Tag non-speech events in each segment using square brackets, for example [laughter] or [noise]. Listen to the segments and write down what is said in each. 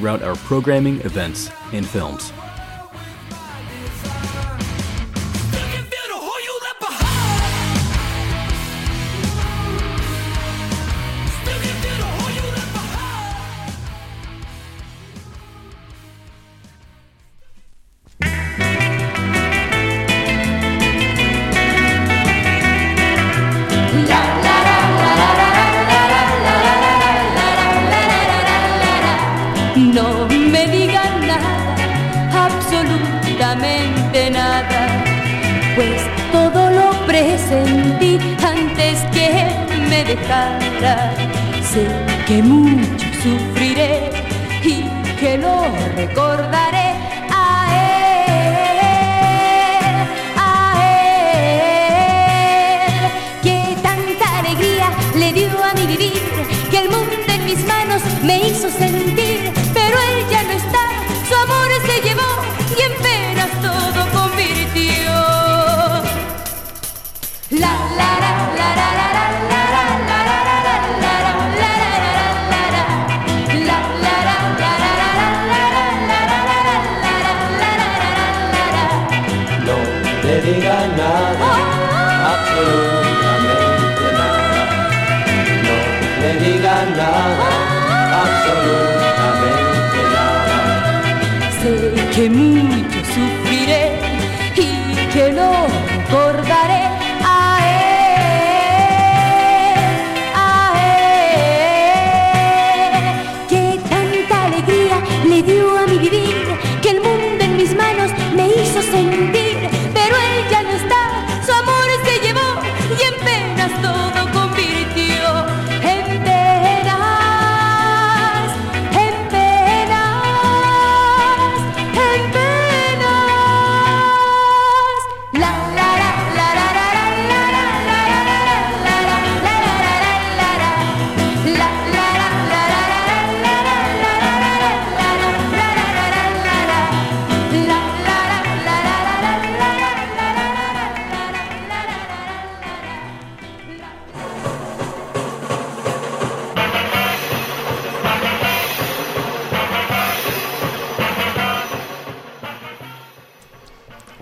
throughout our programming, events, and films.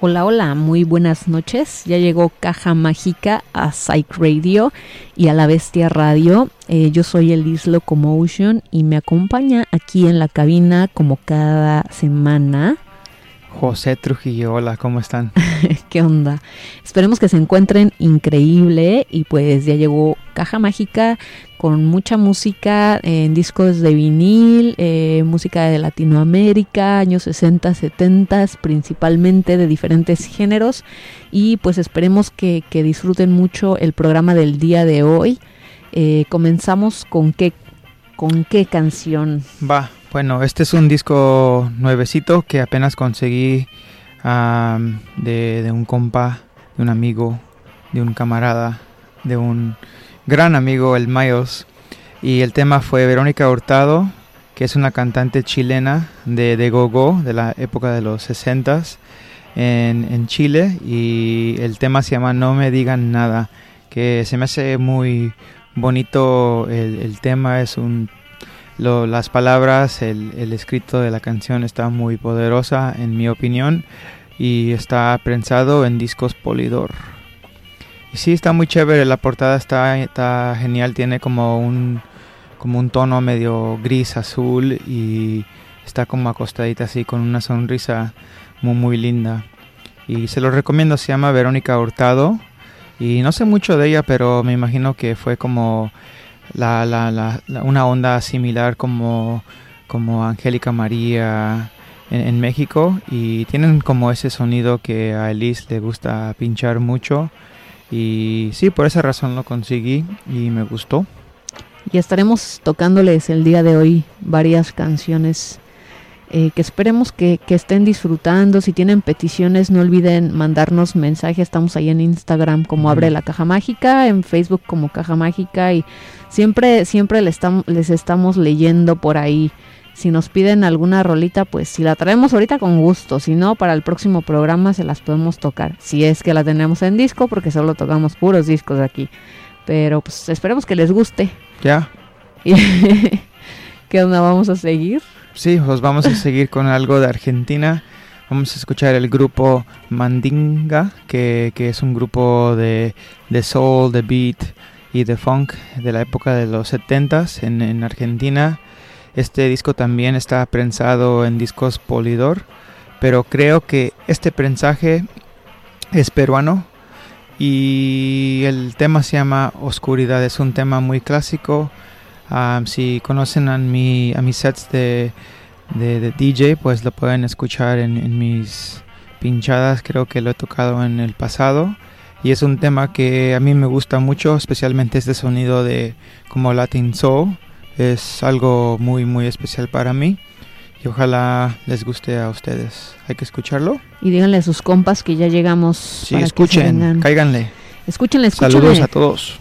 Hola, hola, muy buenas noches. Ya llegó Caja Mágica a Psych Radio y a La Bestia Radio. Eh, yo soy Elis Locomotion y me acompaña aquí en la cabina como cada semana. José Trujillo, hola, ¿cómo están? [laughs] ¿Qué onda? Esperemos que se encuentren increíble y pues ya llegó Caja Mágica con mucha música en discos de vinil, eh, música de Latinoamérica, años 60, 70, principalmente de diferentes géneros y pues esperemos que, que disfruten mucho el programa del día de hoy. Eh, comenzamos con qué, con qué canción. Va, bueno, este es un disco nuevecito que apenas conseguí um, de, de un compa, de un amigo, de un camarada, de un gran amigo, el Mayos. Y el tema fue Verónica Hurtado, que es una cantante chilena de, de gogo de la época de los 60 en, en Chile. Y el tema se llama No me digan nada, que se me hace muy bonito el, el tema, es un lo, las palabras, el, el, escrito de la canción está muy poderosa en mi opinión y está prensado en discos Polidor. Sí, está muy chévere, la portada está, está genial, tiene como un, como un tono medio gris azul y está como acostadita así con una sonrisa muy muy linda. Y se lo recomiendo, se llama Verónica Hurtado y no sé mucho de ella, pero me imagino que fue como la, la, la, una onda similar como, como Angélica María en, en, México y tienen como ese sonido que a Elise le gusta pinchar mucho y sí, por esa razón lo conseguí y me gustó. Y estaremos tocándoles el día de hoy varias canciones eh, que esperemos que, que, estén disfrutando. Si tienen peticiones, no olviden mandarnos mensajes. Estamos ahí en Instagram como Abre la Caja Mágica, en Facebook como Caja Mágica y siempre, siempre les, estamos, les estamos leyendo por ahí. Si nos piden alguna rolita, pues si la traemos ahorita con gusto. Si no, para el próximo programa se las podemos tocar. Si es que la tenemos en disco, porque solo tocamos puros discos aquí. Pero pues esperemos que les guste. Ya. [laughs] ¿Qué onda vamos a seguir? Sí, pues vamos a seguir con algo de Argentina. Vamos a escuchar el grupo Mandinga, que, que es un grupo de, de, soul, de beat y de funk de la época de los 70s en, en Argentina. Este disco también está prensado en discos Polidor, pero creo que este prensaje es peruano y el tema se llama Oscuridad. Es un tema muy clásico. Um, si conocen a, mi, a mis sets de, de, de, DJ, pues lo pueden escuchar en, en, mis pinchadas. Creo que lo he tocado en el pasado. Y es un tema que a mí me gusta mucho, especialmente este sonido de como Latin Soul. Es algo muy, muy especial para mí y ojalá les guste a ustedes. Hay que escucharlo. Y díganle a sus compas que ya llegamos. Sí, escuchen, cáiganle. Escúchenle, escúchenle. Saludos a todos.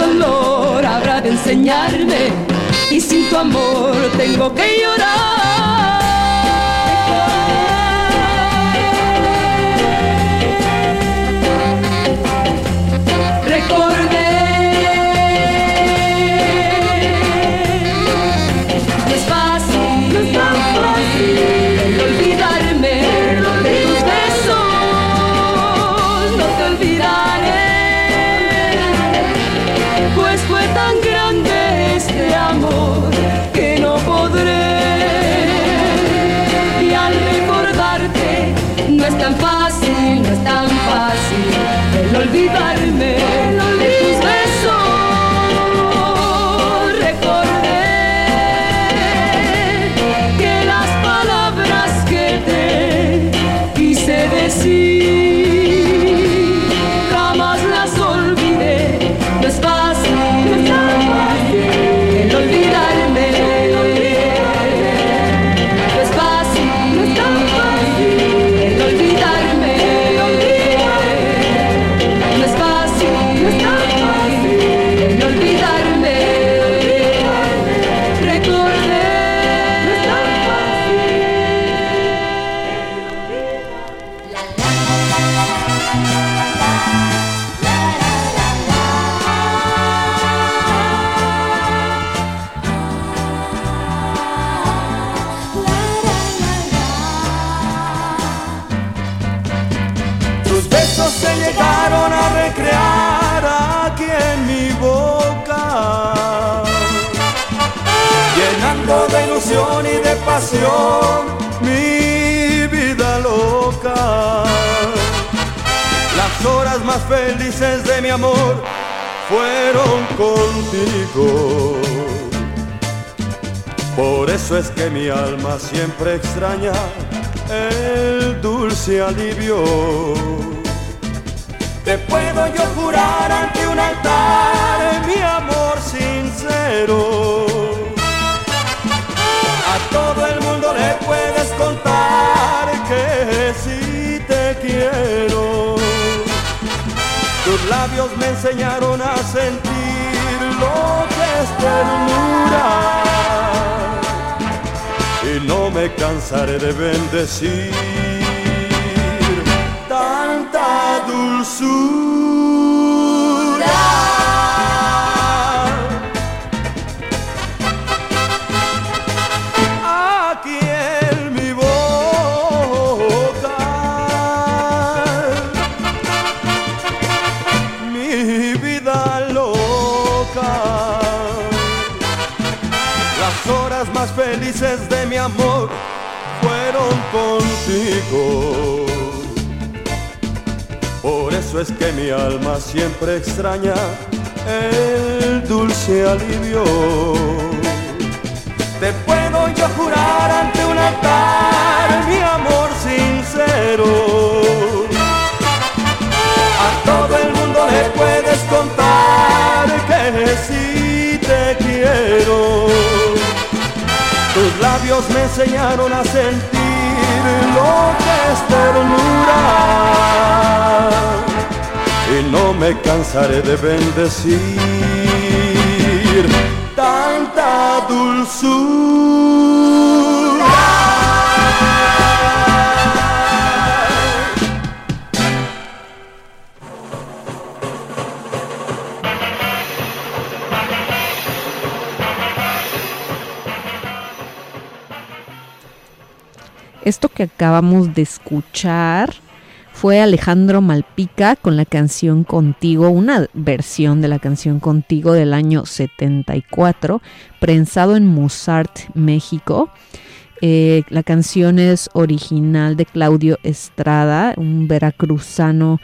Pues fue tan grande este amor que no pasión mi vida loca. Las horas más felices de mi amor fueron contigo. Por eso es que mi alma siempre extraña el dulce alivio. Te puedo yo jurar ante un altar mi amor sincero. Todo el mundo le puedes contar que sí te quiero. Tus labios me enseñaron a sentir lo que es ternura y no me cansaré de bendecir tanta dulzura. Contigo. Por eso es que mi alma siempre extraña el dulce alivio. Te puedo yo jurar ante un altar mi amor sincero. A todo el mundo le puedes contar que sí te quiero. Tus labios me enseñaron a sentir lo que es ternura. Y no me cansaré de bendecir tanta dulzura. Esto que acabamos de escuchar fue Alejandro Malpica con la canción Contigo, una versión de la canción Contigo del año 74, prensado en Mozart, México. Eh, la canción es original de Claudio Estrada, un veracruzano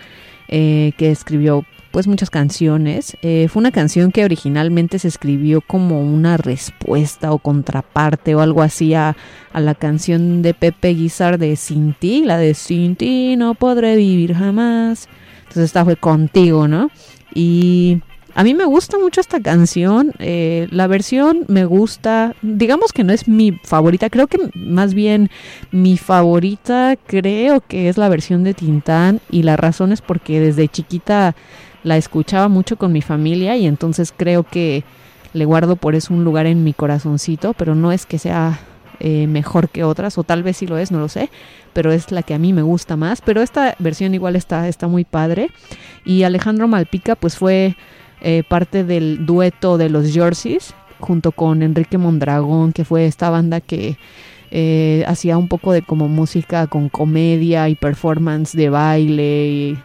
eh, que escribió pues muchas canciones. Eh, fue una canción que originalmente se escribió como una respuesta o contraparte o algo así a, a la canción de Pepe Guizar de Sin ti, la de Sin ti no podré vivir jamás. Entonces esta fue contigo, ¿no? Y a mí me gusta mucho esta canción. eh, la versión me gusta. Digamos que no es mi favorita. Creo que más bien mi favorita creo que es la versión de Tintán. Y la razón es porque desde chiquita la escuchaba mucho con mi familia. Y entonces creo que le guardo por eso un lugar en mi corazoncito. Pero no es que sea eh, mejor que otras. O tal vez sí lo es, no lo sé. Pero es la que a mí me gusta más. Pero esta versión igual está, está muy padre. Y Alejandro Malpica pues fue eh, parte del dueto de los Jerseys, junto con Enrique Mondragón, que fue esta banda que eh, hacía un poco de como música con comedia y performance de baile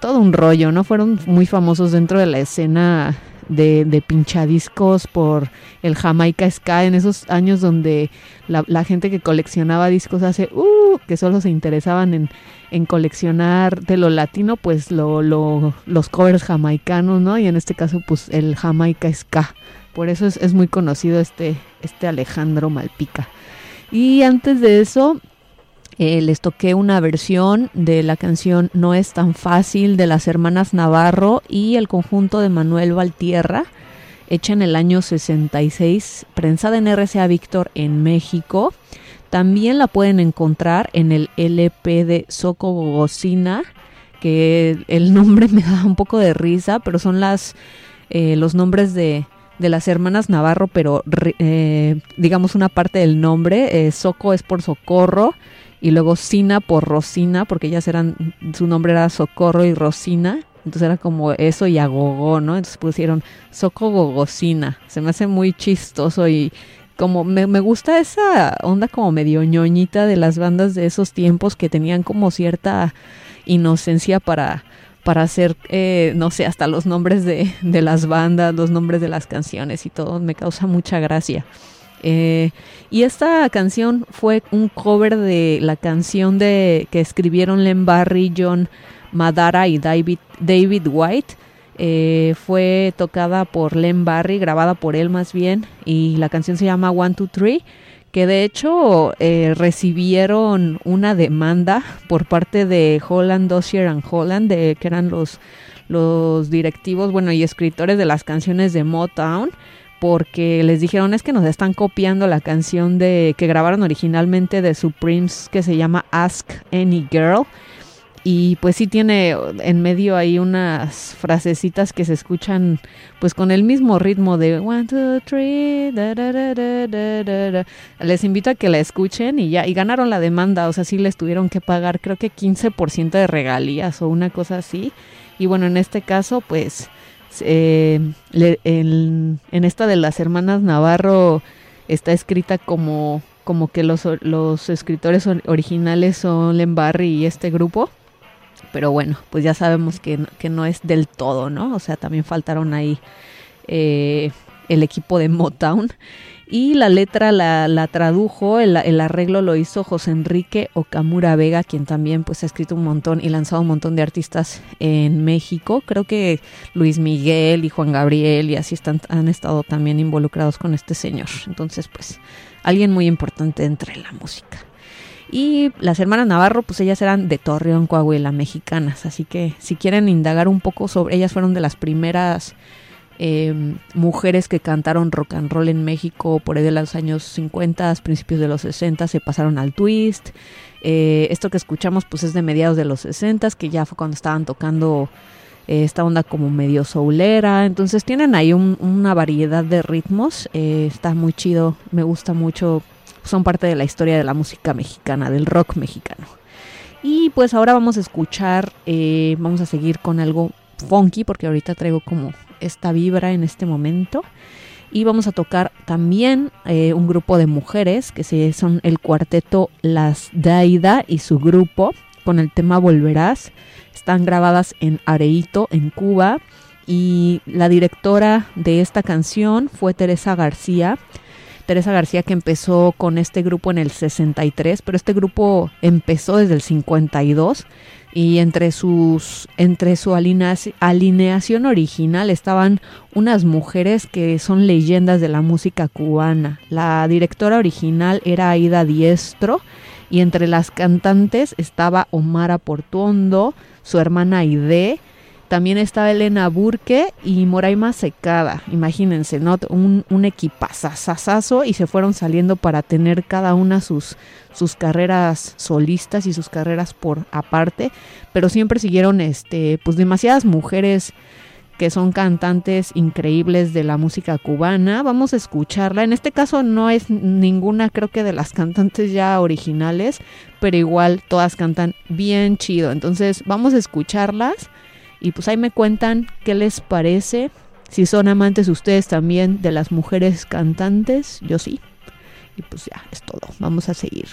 todo un rollo, ¿no? Fueron muy famosos dentro de la escena de, de pinchadiscos por el Jamaica Ska en esos años donde la, gente que coleccionaba discos hace, uh, que solo se interesaban en, en coleccionar de lo latino, pues lo, los covers jamaicanos, ¿no? Y en este caso, pues el Jamaica Ska. Por eso es, es muy conocido este, este Alejandro Malpica. Y antes de eso, eh, les toqué una versión de la canción No es tan fácil de las hermanas Navarro y el conjunto de Manuel Valtierra, hecha en el año 66, prensada en RCA Víctor en México. También la pueden encontrar en el LP de Soco Gogocina, que el [laughs] nombre me da un poco de risa, pero son las eh, los nombres de, las hermanas Navarro, pero eh, digamos una parte del nombre. Soco es por socorro y luego Sina por Rosina, porque ellas eran, su nombre era Socorro y Rosina. Entonces era como eso y agogó, ¿no? Entonces pusieron Soco Gogocina. Se me hace muy chistoso y, como me, me gusta esa onda como medio ñoñita de las bandas de esos tiempos que tenían como cierta inocencia para para hacer, eh, no sé, hasta los nombres de, de, las bandas, los nombres de las canciones y todo, me causa mucha gracia. Eh, y esta canción fue un cover de la canción de que escribieron Len Barry, John Madara y David, David White. Eh, fue tocada por Len Barry, grabada por él más bien, y la canción se llama One, Two, Three que de hecho eh, recibieron una demanda por parte de Holland, Dossier and Holland, de, que eran los, los directivos, bueno, y escritores de las canciones de Motown, porque les dijeron es que nos están copiando la canción de que grabaron originalmente de Supremes que se llama Ask Any Girl y pues sí tiene en medio ahí unas frasecitas que se escuchan pues con el mismo ritmo de one, two, three, les invito a que la escuchen y ya, y ganaron la demanda, o sea, sí les tuvieron que pagar creo que 15% de regalías o una cosa así, y bueno, en este caso pues eh, en, esta de las hermanas Navarro está escrita como como que los, los escritores originales son Len Barry y este grupo pero bueno, pues ya sabemos que, no es del todo, ¿no? O sea, también faltaron ahí eh, el equipo de Motown. Y la letra la, tradujo, el, arreglo lo hizo José Enrique Okamura Vega, quien también pues ha escrito un montón y lanzado un montón de artistas en México. Creo que Luis Miguel y Juan Gabriel y así están, han estado también involucrados con este señor. Entonces pues alguien muy importante entre la música. Y las hermanas Navarro, pues ellas eran de Torreón, Coahuila, mexicanas. Así que si quieren indagar un poco sobre ellas, fueron de las primeras em, mujeres que cantaron rock and roll en México por ahí de los años 50, principios de los 60, se pasaron al twist. Eh, esto que escuchamos, pues es de mediados de los 60, que ya fue cuando estaban tocando eh, esta onda como medio soulera. Entonces tienen ahí una variedad de ritmos. Eh, está muy chido, me gusta mucho son parte de la historia de la música mexicana, del rock mexicano. Y pues ahora vamos a escuchar, vamos a seguir con algo funky, porque ahorita traigo como esta vibra en este momento. Y vamos a tocar también eh, un grupo de mujeres, que son el cuarteto Las Daida y su grupo, con el tema Volverás. Están grabadas en Areito, en Cuba. Y la directora de esta canción fue Teresa García Teresa García que empezó con este grupo en el 63, pero este grupo empezó desde el 52 y entre sus entre su alineación original estaban unas mujeres que son leyendas de la música cubana. La directora original era Aida Diestro y entre las cantantes estaba Omara Portuondo, su hermana Aide, también estaba Elena Burke y Moraima Secada. Imagínense, ¿no? Un, un equipazazazazo y se fueron saliendo para tener cada una sus, sus carreras solistas y sus carreras por aparte. Pero siempre siguieron este, pues demasiadas mujeres que son cantantes increíbles de la música cubana. Vamos a escucharla. En este caso no es ninguna, creo que de las cantantes ya originales, pero igual todas cantan bien chido. Entonces vamos a escucharlas y pues ahí me cuentan qué les parece. Si son amantes ustedes también de las mujeres cantantes, yo sí. Y pues ya, es todo. Vamos a seguir.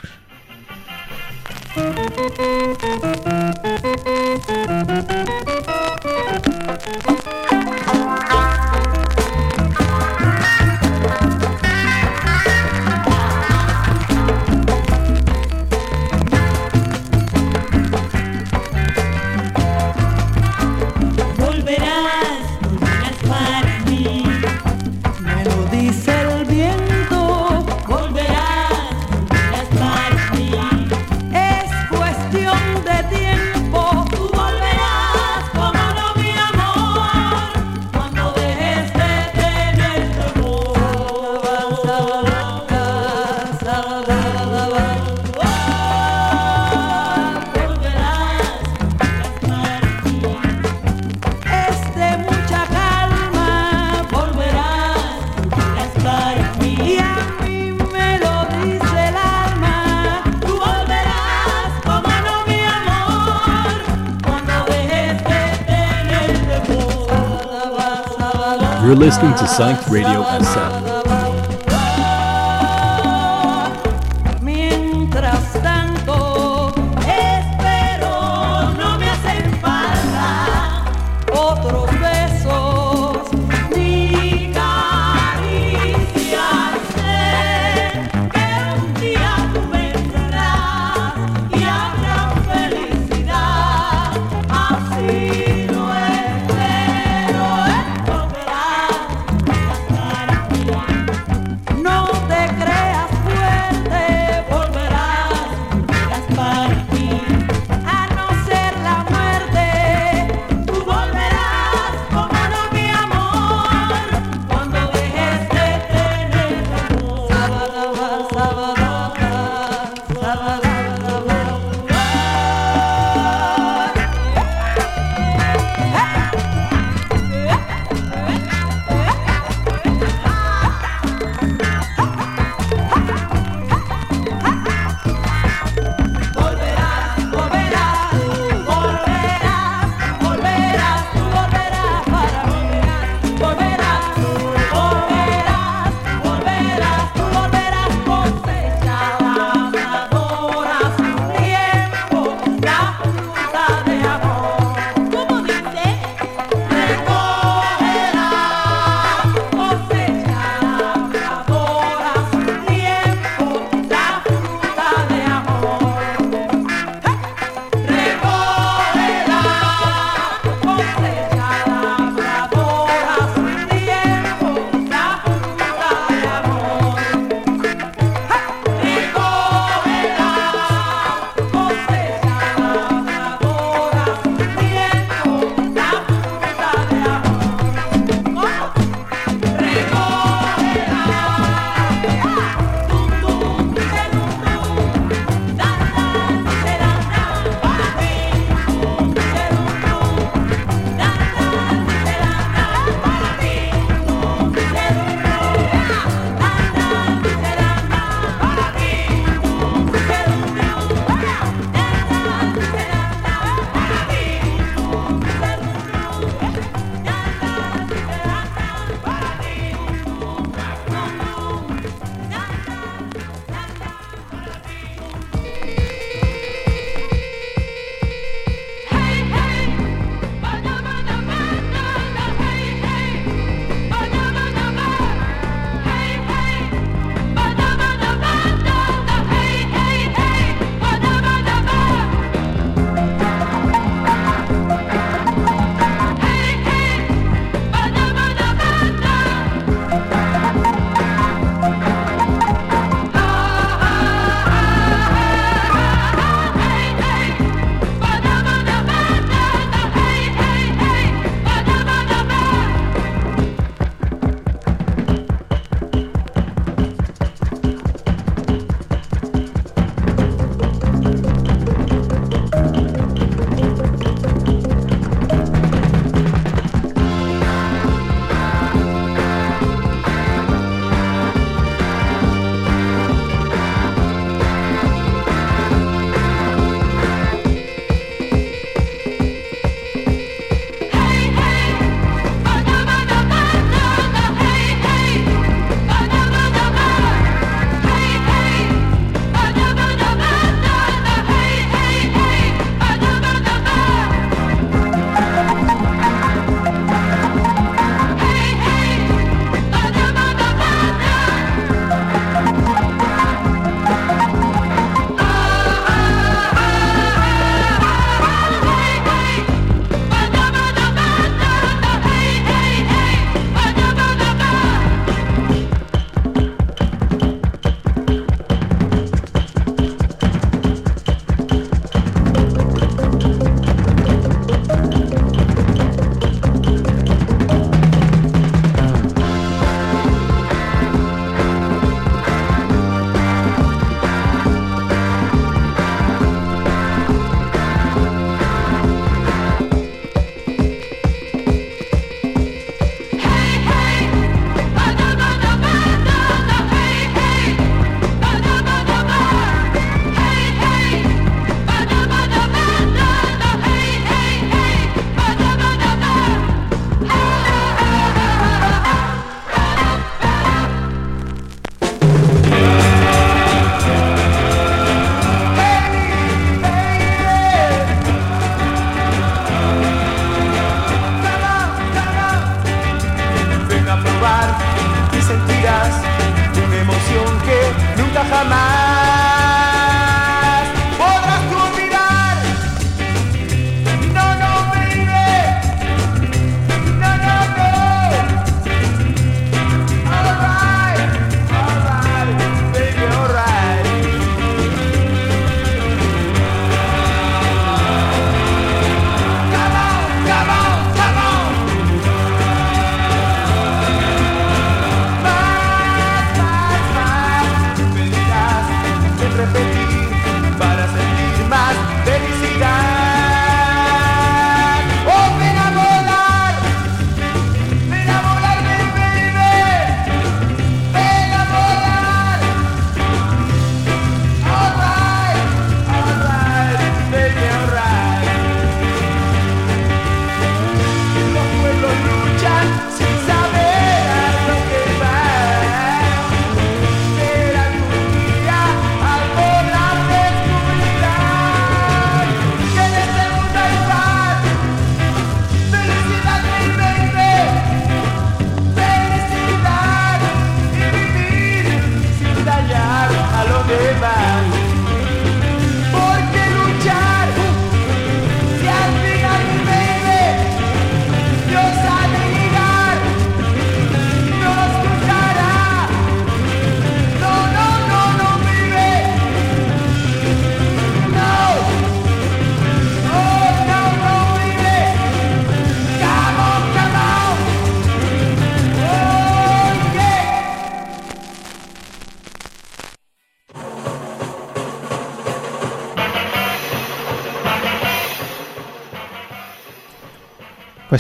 You're listening to Psyched Radio SF.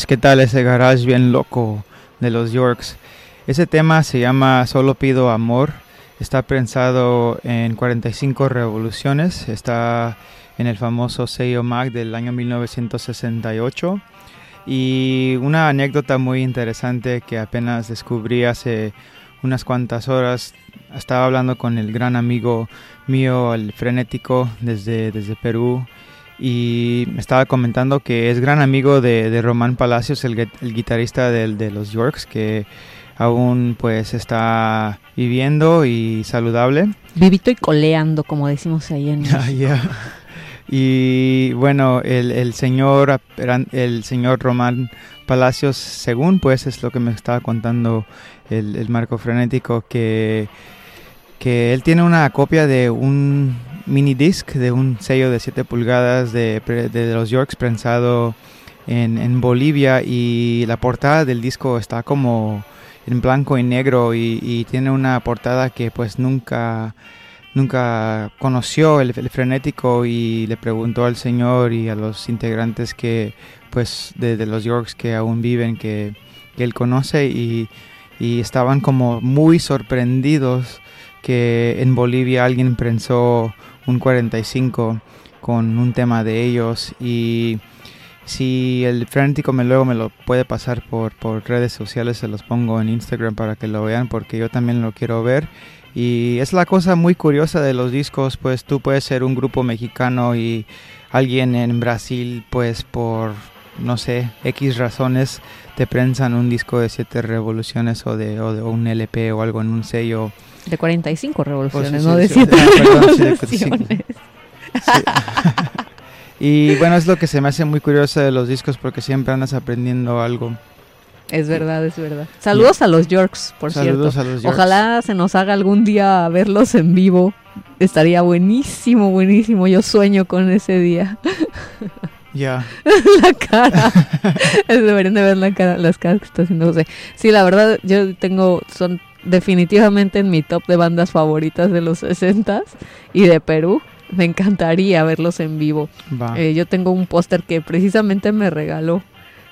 Pues qué tal ese garage bien loco de los Yorks. Ese tema se llama Solo pido amor. Está pensado en 45 revoluciones. Está en el famoso sello Mac del año 1968. Y una anécdota muy interesante que apenas descubrí hace unas cuantas horas. Estaba hablando con el gran amigo mío, el frenético, desde, desde Perú. Y me estaba comentando que es gran amigo de, de Román Palacios, el, el guitarrista de, de los Yorks, que aún pues está viviendo y saludable. Vivito y coleando, como decimos ahí en... [laughs] Ah, yeah. Y bueno, el, el, señor el señor Román Palacios, según pues es lo que me estaba contando el, el Marco Frenético, que, que él tiene una copia de un mini disc, de un sello de 7 pulgadas de, de los Yorks prensado en, en Bolivia y la portada del disco está como en blanco y negro y, tiene una portada que pues nunca nunca conoció el, frenético y le preguntó al señor y a los integrantes que pues de, los Yorks que aún viven que, que él conoce y, y, estaban como muy sorprendidos que en Bolivia alguien prensó un 45 con un tema de ellos y si el frenético me luego me lo puede pasar por, por redes sociales, se los pongo en Instagram para que lo vean porque yo también lo quiero ver. Y es la cosa muy curiosa de los discos, pues tú puedes ser un grupo mexicano y alguien en Brasil, pues por, no sé, X razones, te prensan un disco de siete revoluciones o de, o de un LP o algo en un sello. De 45 revoluciones, pues, sí, no de 7 sí, revoluciones. [laughs] Y bueno, es lo que se me hace muy curioso de los discos porque siempre andas aprendiendo algo. Es verdad, es verdad. Saludos a los Yorks, por Saludos cierto. A los Yorks. Ojalá se nos haga algún día verlos en vivo. Estaría buenísimo, buenísimo. Yo sueño con ese día. [laughs] Ya. [laughs] la cara. [laughs] Deberían de ver la cara, las caras que está haciendo José. Sí, la verdad, yo tengo, son definitivamente en mi top de bandas favoritas de los 60s y de Perú me encantaría verlos en vivo. Eh, yo tengo un póster que precisamente me regaló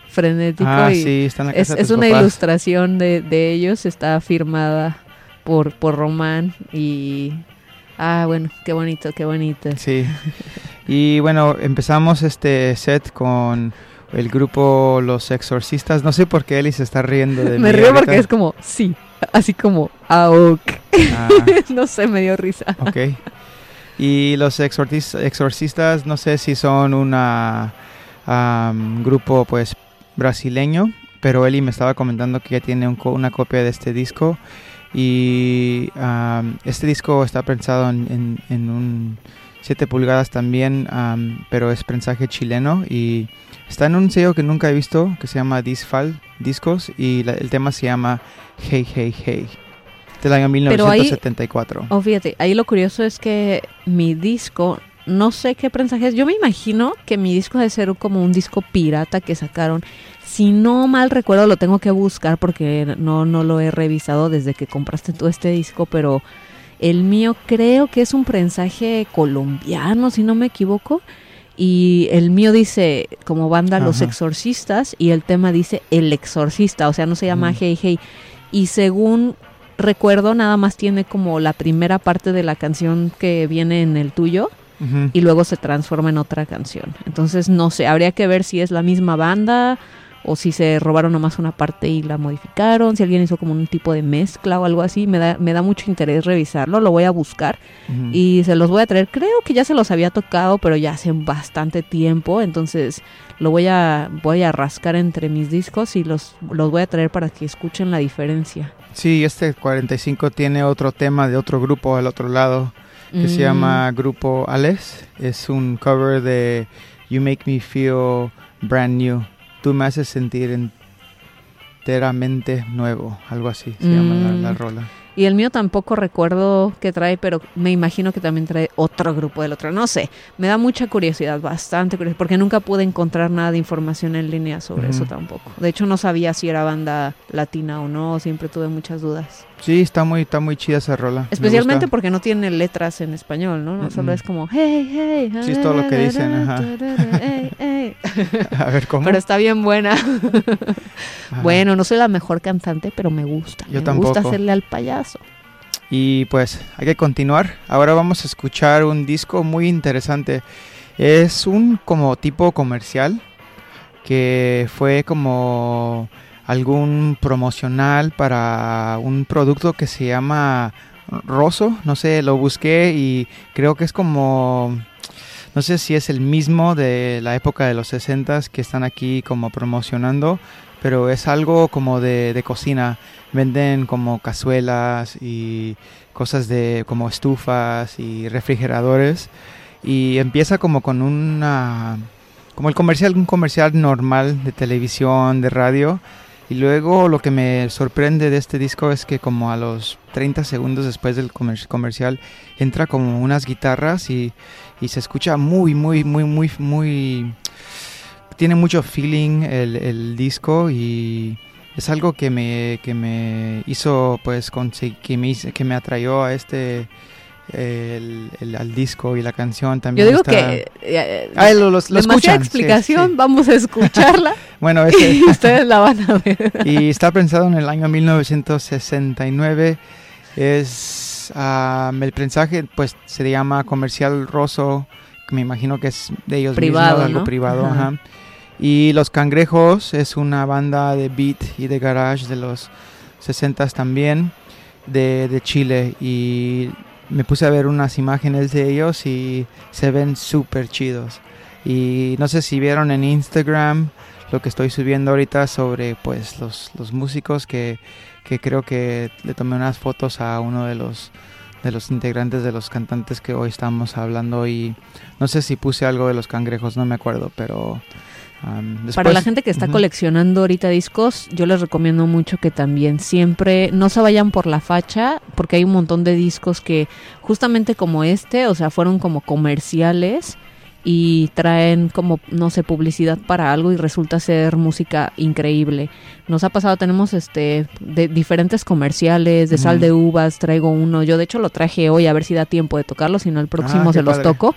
Frenético ah, y sí, está en la casa es, de es tus una papás. ilustración de, de, ellos, está firmada por, por Román y... Ah, bueno, qué bonito, qué bonito. Sí. [laughs] Y bueno, empezamos este set con el grupo Los Exorcistas. No sé por qué Eli se está riendo de [laughs] Me mí río ahorita. porque es como, sí, así como, auk. Ah, [laughs] no sé, me dio risa. ok. Y los exorcis- exorcistas, no sé si son una um, grupo pues brasileño, pero Eli me estaba comentando que ya tiene un co- una copia de este disco y um, este disco está pensado en, en, en un 7 pulgadas también, um, pero es prensaje chileno y está en un sello que nunca he visto que se llama Disfal Discos y la- el tema se llama Hey Hey Hey del año Pero ahí- 1974. Oh, fíjate, ahí lo curioso es que mi disco, no sé qué prensaje es. Yo me imagino que mi disco debe ser como un disco pirata que sacaron. Si no mal recuerdo, lo tengo que buscar porque no, no lo he revisado desde que compraste tú este disco, pero el mío creo que es un prensaje colombiano, si no me equivoco. Y el mío dice como banda Los. Exorcistas y el tema dice El Exorcista, o sea, no se llama Mm. Hey Hey. Y según recuerdo, nada más tiene como la primera parte de la canción que viene en el tuyo y luego se transforma en otra canción. Entonces, no sé, habría que ver si es la misma banda o si se robaron nomás una parte y la modificaron, si alguien hizo como un tipo de mezcla o algo así. Me da, me da mucho interés revisarlo, lo voy a buscar y se los voy a traer. Creo que ya se los había tocado, pero ya hace bastante tiempo, entonces lo voy a voy a rascar entre mis discos y los los voy a traer para que escuchen la diferencia. Sí, este 45 tiene otro tema de otro grupo al otro lado que se Mm. llama Grupo Ales. Es un cover de You Make Me Feel Brand New. Tú me haces sentir enteramente nuevo, algo así se llama la, Mm. la rola. Y el mío tampoco recuerdo qué trae, pero me imagino que también trae otro grupo del otro. No sé, me da mucha curiosidad, bastante curiosidad, porque nunca pude encontrar nada de información en línea sobre eso tampoco. De hecho, no sabía si era banda latina o no, siempre tuve muchas dudas. Sí, está muy, está muy chida esa rola. me Especialmente porque no tiene letras en español, ¿no? No solo es como, hey, hey. Sí, es todo lo que dicen, ajá. hey, hey. [laughs] A ver, ¿cómo? Pero está bien buena. [laughs] Ajá. Bueno, no soy la mejor cantante, pero me gusta. Yo me tampoco. gusta hacerle al payaso. Y pues hay que continuar. Ahora vamos a escuchar un disco muy interesante. Es un como tipo comercial que fue como algún promocional para un producto que se llama Rosso. No sé, lo busqué y creo que es como... No sé si es el mismo de la época de los 60 que están aquí como promocionando, pero es algo como de, de cocina. Venden como cazuelas y cosas de como estufas y refrigeradores y empieza como con una como el comercial un comercial normal de televisión de radio y luego lo que me sorprende de este disco es que como a los 30 segundos después del comer- comercial entra como unas guitarras y, y se escucha muy muy muy muy muy tiene mucho feeling el, el disco y es algo que me, que me hizo pues que me, que me atrayó a este el, el- al disco y la canción Yo también digo está- que eh, Ah, lo, lo- lo demasiada escuchan, sí, explicación, sí. vamos a escucharla [laughs] Bueno, y ese- [laughs] ustedes la van a ver. [laughs] y está pensado en el año 1969. Es ah, el mensaje, pues se llama Comercial Rosso, que me imagino que es de ellos Privado, mismos, algo ¿no? privado. Ajá. ajá. Y Los Cangrejos es una banda de beat y de garage de los 60 también, de, de Chile. Y me puse a ver unas imágenes de ellos y se ven súper chidos. Y no sé si vieron en Instagram lo que estoy subiendo ahorita sobre pues los, los músicos que, que creo que le tomé unas fotos a uno de los de los integrantes de los cantantes que hoy estamos hablando y no sé si puse algo de los cangrejos, no me acuerdo, pero um, Para la gente que está coleccionando ahorita discos, yo les recomiendo mucho que también siempre no se vayan por la facha, porque hay un montón de discos que justamente como este, o sea, fueron como comerciales y traen como, no sé, publicidad para algo y resulta ser música increíble. Nos ha pasado, tenemos este de diferentes comerciales, de sal de uvas, traigo uno, yo de hecho lo traje hoy a ver si da tiempo de tocarlo, si no el próximo Ah, se los padre. toco.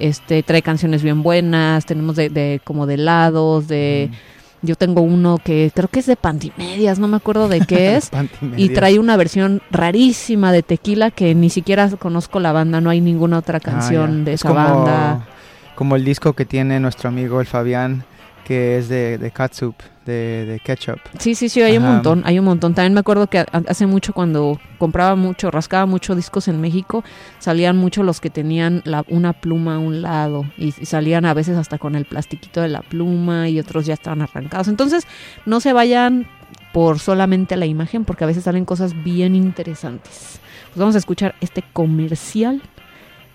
Este, trae canciones bien buenas, tenemos de, de como de helados, de Mm. yo tengo uno que creo que es de pantimedias, no me acuerdo de qué [laughs] es. y trae una versión rarísima de tequila que ni siquiera conozco la banda, no hay ninguna otra Ah, canción de Es esa como- banda. Como el disco que tiene nuestro amigo el Fabián, que es de, de catsup, de, de ketchup. Sí, sí, sí, hay un montón, hay un montón. También me acuerdo que hace mucho cuando compraba mucho, rascaba mucho discos en México, salían mucho los que tenían la, una pluma a un lado y, y salían a veces hasta con el plastiquito de la pluma y otros ya estaban arrancados. Entonces, no se vayan por solamente la imagen porque a veces salen cosas bien interesantes. Pues vamos a escuchar este comercial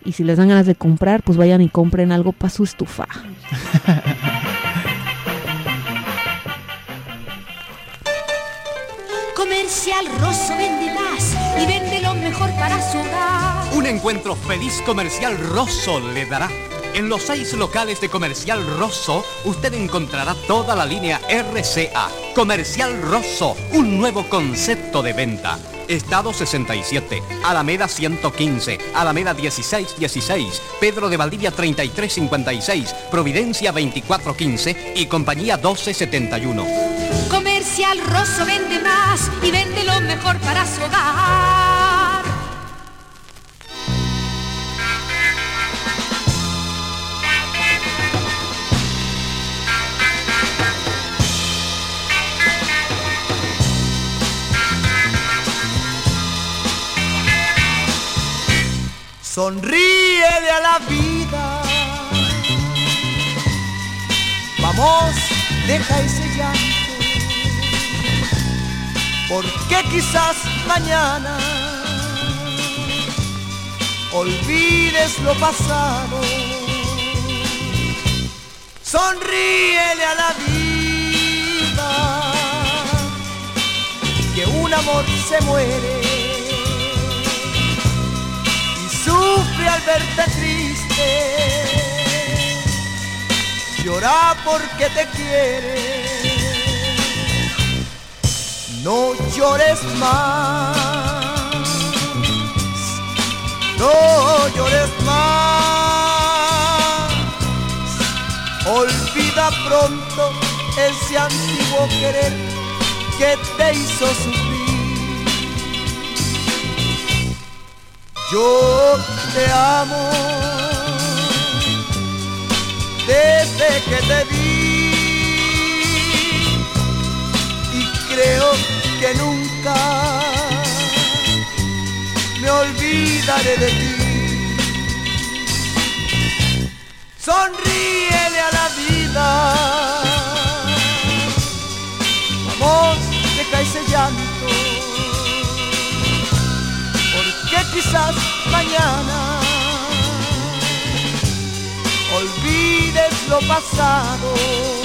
y si les dan ganas de comprar, pues vayan y compren algo para su estufa. [laughs] Comercial Rosso vende más y vende lo mejor para su hogar. Un encuentro feliz comercial Rosso le dará. En los seis locales de Comercial Rosso, usted encontrará toda la línea RCA. Comercial Rosso, un nuevo concepto de venta. Estado 67, Alameda 115, Alameda 1616, Pedro de Valdivia 3356, Providencia 2415 y Compañía 1271. Comercial Rosso vende más y vende lo mejor para su hogar. Sonríele a la vida. Vamos, deja ese llanto porque quizás mañana olvides lo pasado. Sonríele a la vida, que un amor se muere y sufre al verte triste. Llora porque te quiere no llores más, no llores más. Olvida pronto ese antiguo querer que te hizo sufrir. Yo te amo desde que te vi y creo que nunca me olvidaré de ti. Sonríele a la vida, vamos, deja ese llanto porque quizás mañana olvides lo pasado.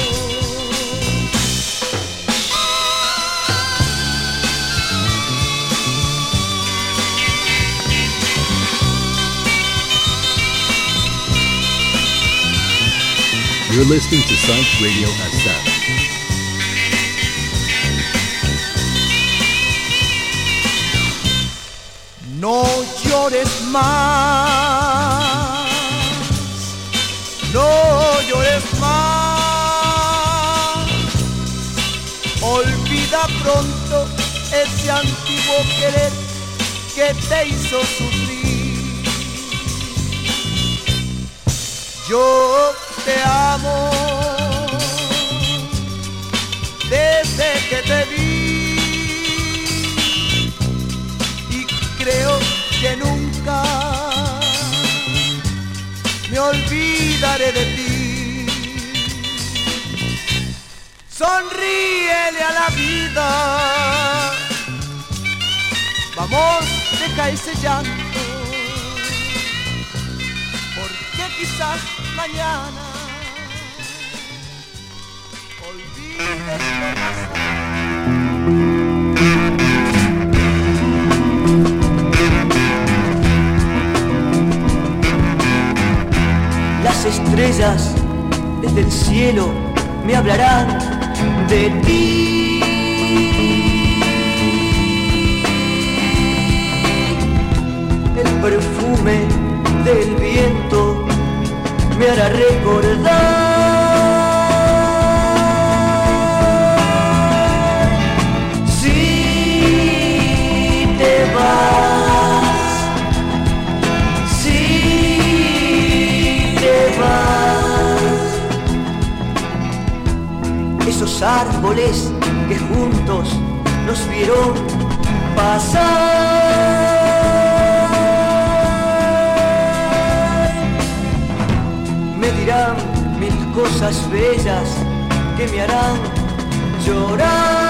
You're listening to Science Radio SF. No llores más, no llores más. Olvida pronto ese antiguo querer que te hizo sufrir. Yo te amo desde que te vi. y creo que nunca me olvidaré de ti. Sonríele a la vida. Vamos, deja ese llanto. Porque quizás mañana Las estrellas desde el cielo me hablarán de ti. El perfume del viento me hará recordar. Esos árboles que juntos nos vieron pasar, me dirán mil cosas bellas que me harán llorar.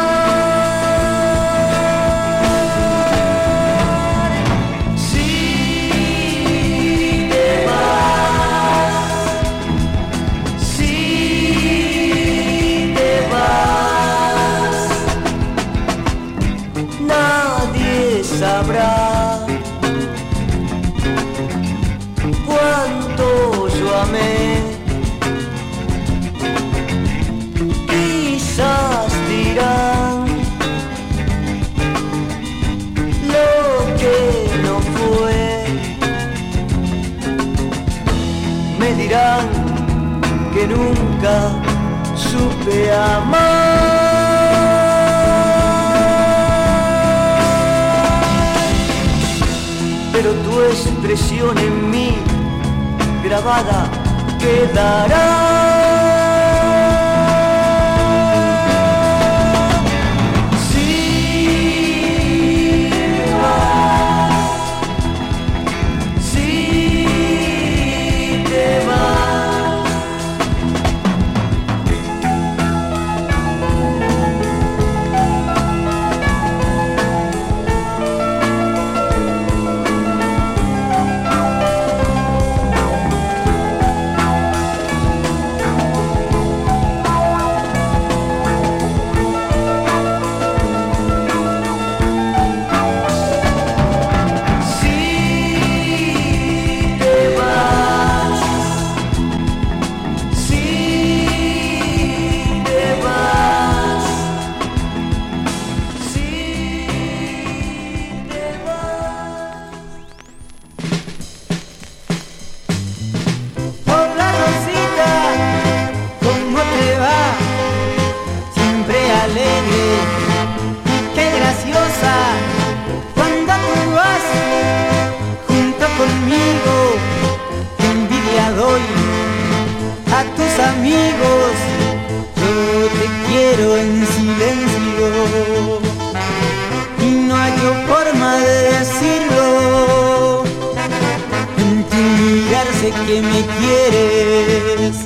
Que me quieres.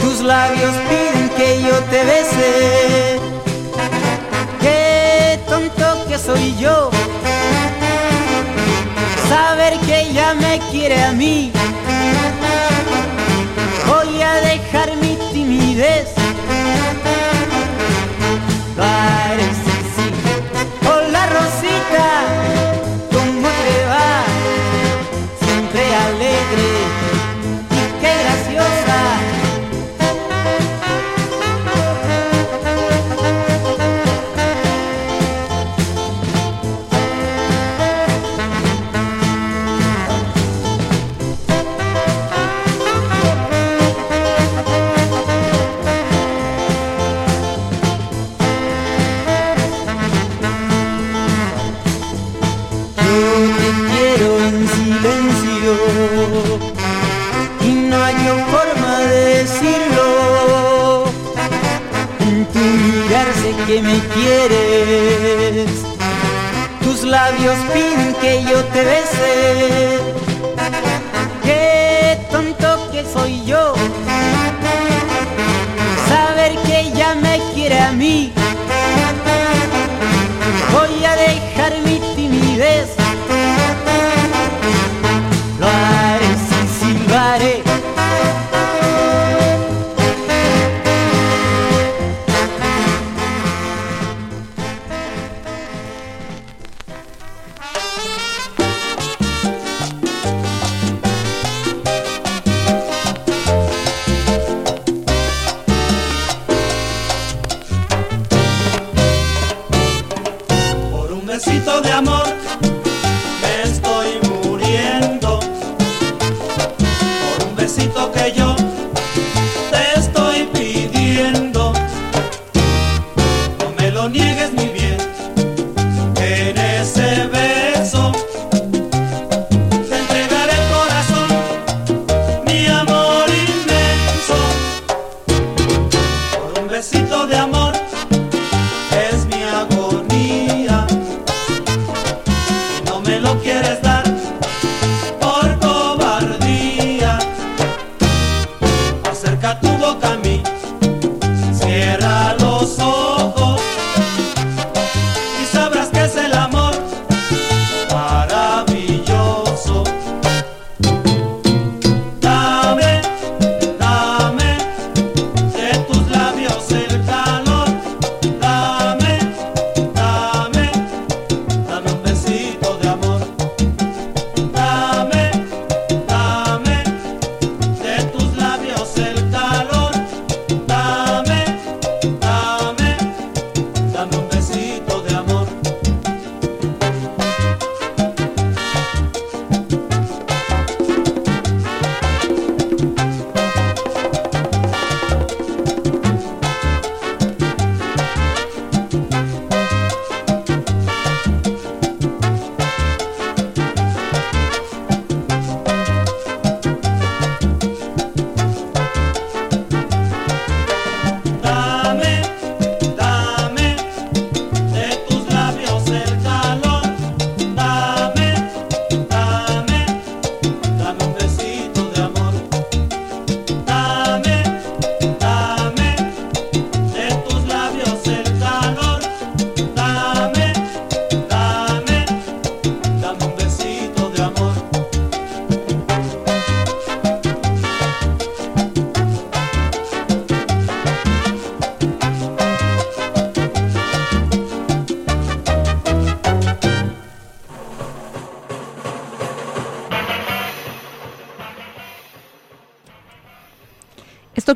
Tus labios piden que yo te bese. Qué tonto que soy yo. Saber que ella me quiere a mí voy a dejar mi timidez.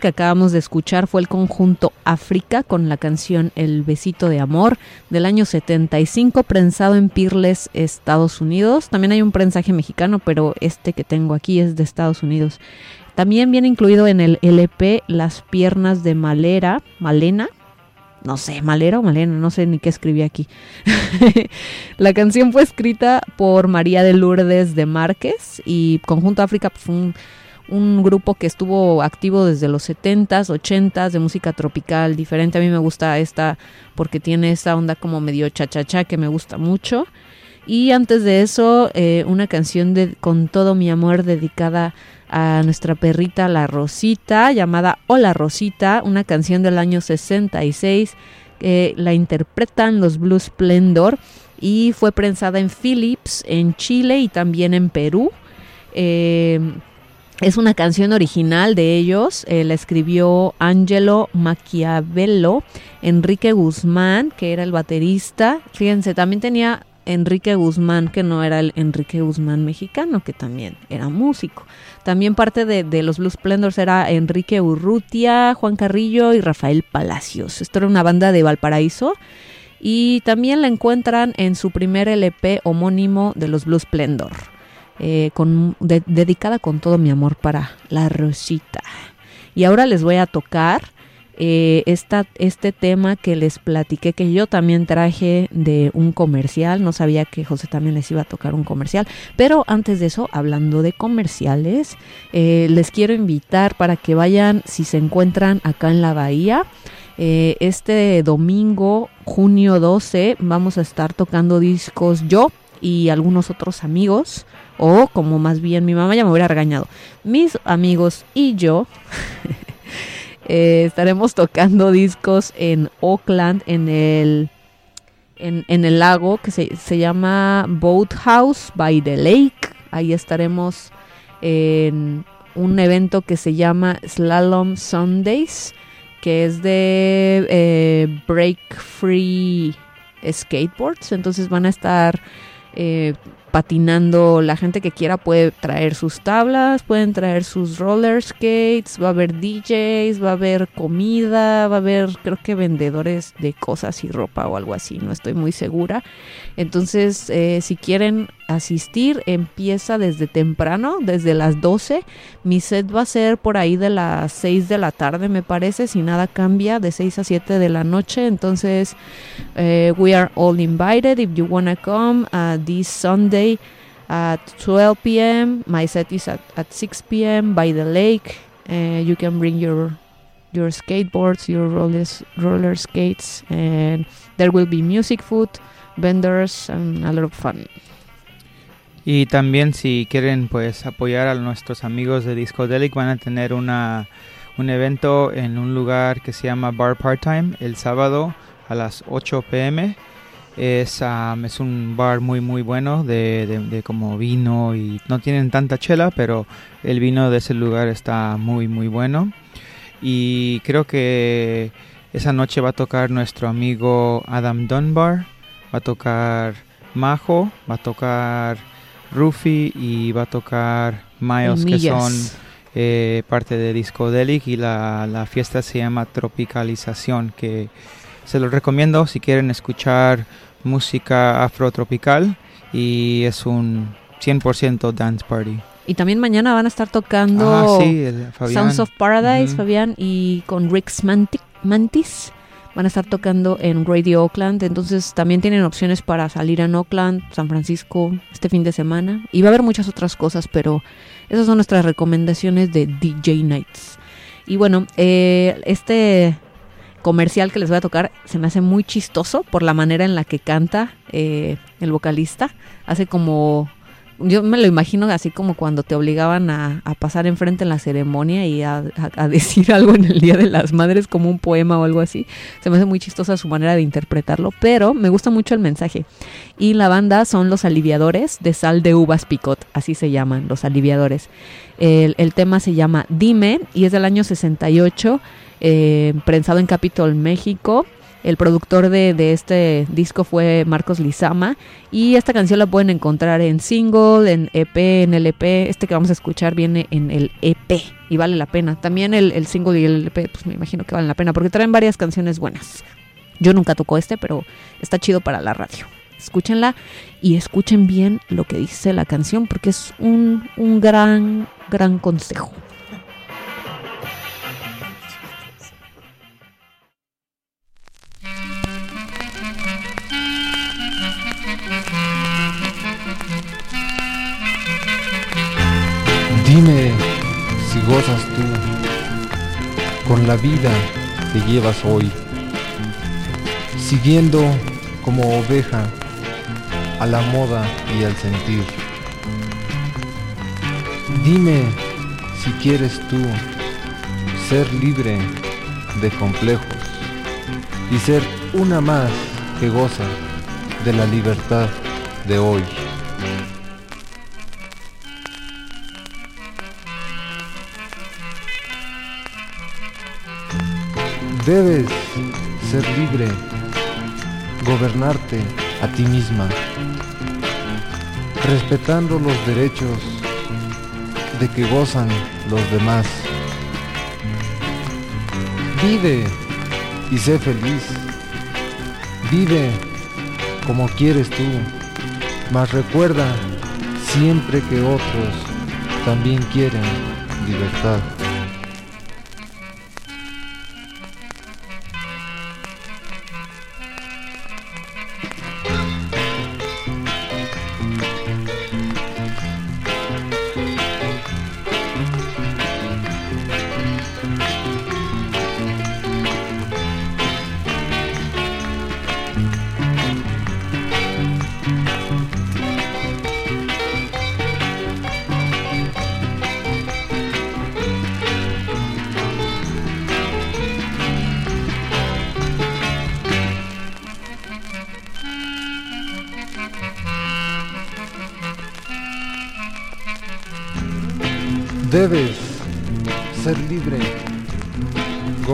Que acabamos de escuchar fue el conjunto África con la canción El Besito de Amor del año 75, prensado en Pirles, Estados Unidos. También hay un prensaje mexicano, pero este que tengo aquí es de Estados Unidos. También viene incluido en el LP Las Piernas de Malera, Malena, no sé, Malera o Malena, no sé ni qué escribí aquí. [laughs] la canción fue escrita por María de Lourdes de Márquez y Conjunto África fue un, un grupo que estuvo activo desde los 70s, 80s, de música tropical diferente. A mí me gusta esta porque tiene esa onda como medio cha-cha-cha que me gusta mucho. Y antes de eso, eh, una canción de Con todo mi amor dedicada a nuestra perrita La Rosita, llamada Hola Rosita, una canción del año 66. que la interpretan los Blues Splendor y fue prensada en Philips, en Chile y también en Perú. Eh, es una canción original de ellos, eh, la escribió Angelo Machiavello, Enrique Guzmán, que era el baterista. Fíjense, también tenía Enrique Guzmán, que no era el Enrique Guzmán mexicano, que también era músico. También parte de, los Blues Splendors era Enrique Urrutia, Juan Carrillo y Rafael Palacios. Esto era una banda de Valparaíso. Y también la encuentran en su primer LP homónimo de los Blues Splendor. Eh, con, de- dedicada con todo mi amor para la Rosita. Y ahora les voy a tocar eh, esta, este tema que les platiqué, que yo también traje de un comercial. No sabía que José también les iba a tocar un comercial. Pero antes de eso, hablando de comerciales, eh, les quiero invitar para que vayan, si se encuentran acá en la bahía. este domingo, junio 12, vamos a estar tocando discos yo y algunos otros amigos, o como más bien mi mamá ya me hubiera regañado, mis amigos y yo [laughs] eh, estaremos tocando discos en Oakland, en el, en, en el lago que se, se llama Boathouse by the Lake. Ahí estaremos en un evento que se llama Slalom Sundays, que es de eh, Break Free Skateboards. Entonces van a estar eh, patinando. La gente que quiera puede traer sus tablas, pueden traer sus roller skates, va a haber DJs, va a haber comida, va a haber creo que vendedores de cosas y ropa o algo así, no estoy muy segura. Entonces, eh, si quieren asistir, empieza desde temprano, desde las 12. Mi set va a ser por ahí de las 6 de la tarde, me parece, si nada cambia, de 6 a 7 de la noche. Entonces, eh, we are all invited if you wanna come uh, this Sunday at 12 p.m. My set is at, at 6 p.m. by the lake. Uh, you can bring your your skateboards, your roller, roller skates, and there will be music, food, vendors, and a lot of fun. Y también si quieren pues apoyar a nuestros amigos de Discodelic van a tener una, un evento en un lugar que se llama Bar Part-Time el sábado a las 8 pm. Es, am, es un bar muy muy bueno de, de- de como vino y no tienen tanta chela, pero el vino de ese lugar está muy muy bueno. Y creo que esa noche va a tocar nuestro amigo Adam Dunbar, va a tocar Majo, va a tocar Rufi y va a tocar Miles, que son eh, parte de Discodelic y la, la fiesta se llama Tropicalización, que se los recomiendo si quieren escuchar música afrotropical y es un 100% dance party. Y también mañana van a estar tocando Ah, sí. Sounds of Paradise. Fabián, y con Rick's Manti- Mantis. Van a estar tocando en Radio Oakland. Entonces también tienen opciones para salir en Oakland, San Francisco, este fin de semana. Y va a haber muchas otras cosas, pero esas son nuestras recomendaciones de DJ Nights. Y bueno, eh, este comercial que les voy a tocar se me hace muy chistoso por la manera en la que canta eh, el vocalista. Hace como yo me lo imagino así como cuando te obligaban a, pasar enfrente en la ceremonia y a decir [laughs] algo en el Día de las Madres, como un poema o algo así. Se me hace muy chistosa su manera de interpretarlo, pero me gusta mucho el mensaje. Y la banda son los aliviadores de sal de uvas picot, así se llaman, los aliviadores. El, el tema se llama Dime y es del año 68, eh, prensado en Capitol, México. El productor de, de este disco fue Marcos Lizama. Y esta canción la pueden encontrar en single, en EP, en LP. Este que vamos a escuchar viene en el EP y vale la pena. También el, el single y el EP, pues me imagino que valen la pena porque traen varias canciones buenas. Yo nunca toco este, pero está chido para la radio. Escúchenla y escuchen bien lo que dice la canción porque es un, un gran, gran consejo. Tú con la vida que llevas hoy, siguiendo como oveja a la moda y al sentir. Dime si quieres tú ser libre de complejos y ser una más que goza de la libertad de hoy. Debes ser libre, gobernarte a ti misma, respetando los derechos de que gozan los demás. Vive y sé feliz. Vive como quieres tú, mas recuerda siempre que otros también quieren libertad.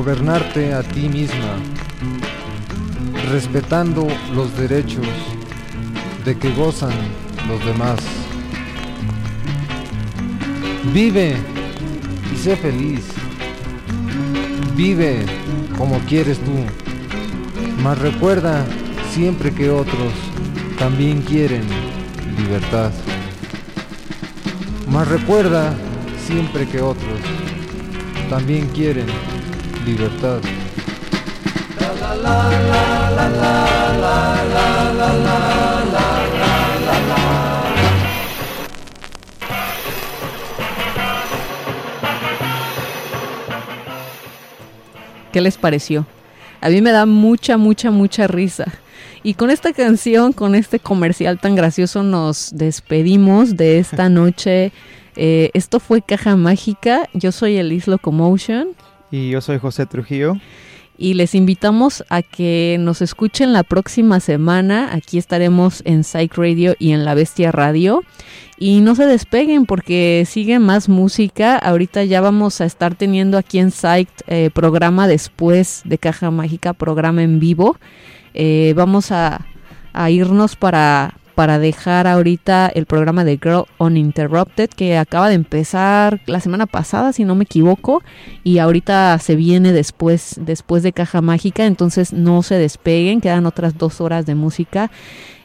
Gobernarte a ti misma, respetando los derechos de que gozan los demás. Vive y sé feliz. Vive como quieres tú. Mas recuerda siempre que otros también quieren libertad. Mas recuerda siempre que otros también quieren libertad. ¿Qué les pareció? A mí me da mucha, mucha, mucha risa. Y con esta canción, con este comercial tan gracioso, nos despedimos de esta noche. Eh, esto fue Caja Mágica. Yo soy Elis Locomotion. Y yo soy José Trujillo. Y les invitamos a que nos escuchen la próxima semana. Aquí estaremos en Psych Radio y en La Bestia Radio. Y no se despeguen porque sigue más música. Ahorita ya vamos a estar teniendo aquí en Psych eh, programa después de Caja Mágica, programa en vivo. Eh, vamos a, a irnos para, para dejar ahorita el programa de Girl Uninterrupted que acaba de empezar la semana pasada, si no me equivoco, y ahorita se viene después, después de Caja Mágica, entonces no se despeguen, quedan otras dos horas de música.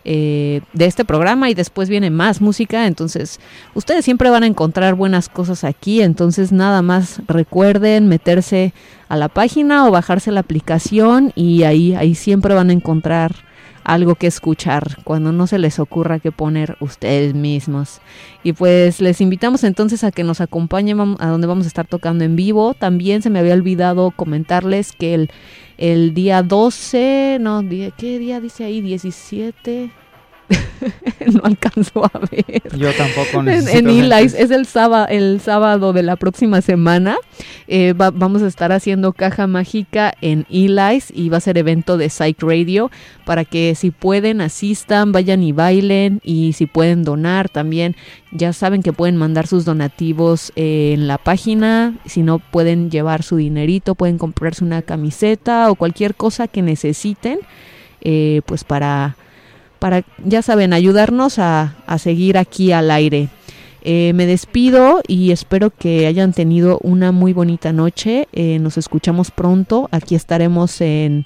eh, de este programa y después viene más música entonces ustedes siempre van a encontrar buenas cosas aquí entonces nada más recuerden meterse a la página o bajarse la aplicación y ahí ahí siempre van a encontrar algo que escuchar cuando no se les ocurra qué poner ustedes mismos. Y pues les invitamos entonces a que nos acompañen a donde vamos a estar tocando en vivo. También se me había olvidado comentarles que el, el día 12, no, ¿qué día dice ahí? 17. [laughs] no alcanzo a ver. Yo tampoco En, necesito en Eli's, es el sábado, el sábado de la próxima semana. Eh, va- vamos a estar haciendo caja mágica en Eli's y va a ser evento de Psych Radio para que si pueden asistan, vayan y bailen y si pueden donar también. Ya saben que pueden mandar sus donativos eh, en la página. Si no pueden llevar su dinerito, pueden comprarse una camiseta o cualquier cosa que necesiten, eh, pues para para, ya saben, ayudarnos a, a seguir aquí al aire. Eh, me despido y espero que hayan tenido una muy bonita noche. Eh, nos escuchamos pronto. Aquí estaremos en,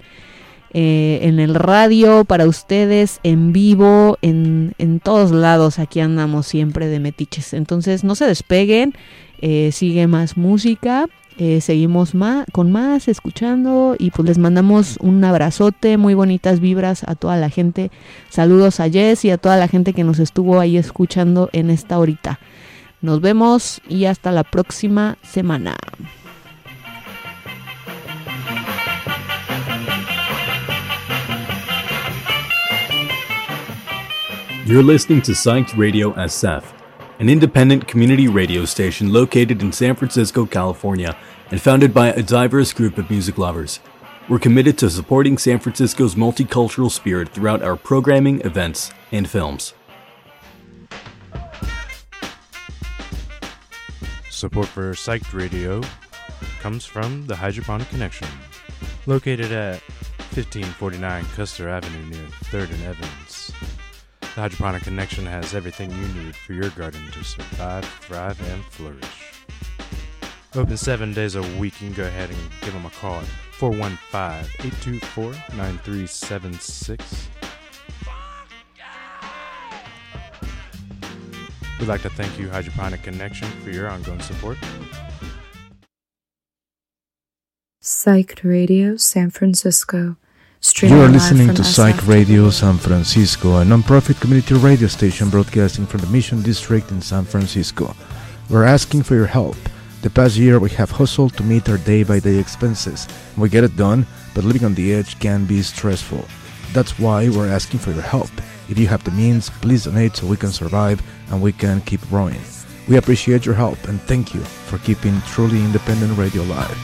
eh, en el radio para ustedes, en vivo, en, en todos lados. Aquí andamos siempre de metiches. Entonces no se despeguen. sigue más música. Eh, seguimos con más escuchando y pues les mandamos un abrazote, muy bonitas vibras a toda la gente. Saludos a Jess y a toda la gente que nos estuvo ahí escuchando en esta horita. Nos vemos y hasta la próxima semana. You're listening to Psyched Radio SF, an independent community radio station located in San Francisco, California, and founded by a diverse group of music lovers. We're committed to supporting San Francisco's multicultural spirit throughout our programming, events, and films. Support for Psyched Radio comes from the Hydroponic Connection, located at 1549 Custer Avenue near 3rd and Evans. The Hydroponic Connection has everything you need for your garden to survive, thrive, and flourish. Open seven days a week. You can go ahead and give them a call at 415 824 9376. We'd like to thank you, Hydroponic Connection, for your ongoing support. Psyched Radio San Francisco. You are listening from to SF Psych Radio San Francisco, a non-profit community radio station broadcasting from the Mission District in San Francisco. We're asking for your help. The past year we have hustled to meet our day-by-day expenses. We get it done, but living on the edge can be stressful. That's why we're asking for your help. If you have the means, please donate so we can survive and we can keep growing. We appreciate your help and thank you for keeping truly independent radio alive.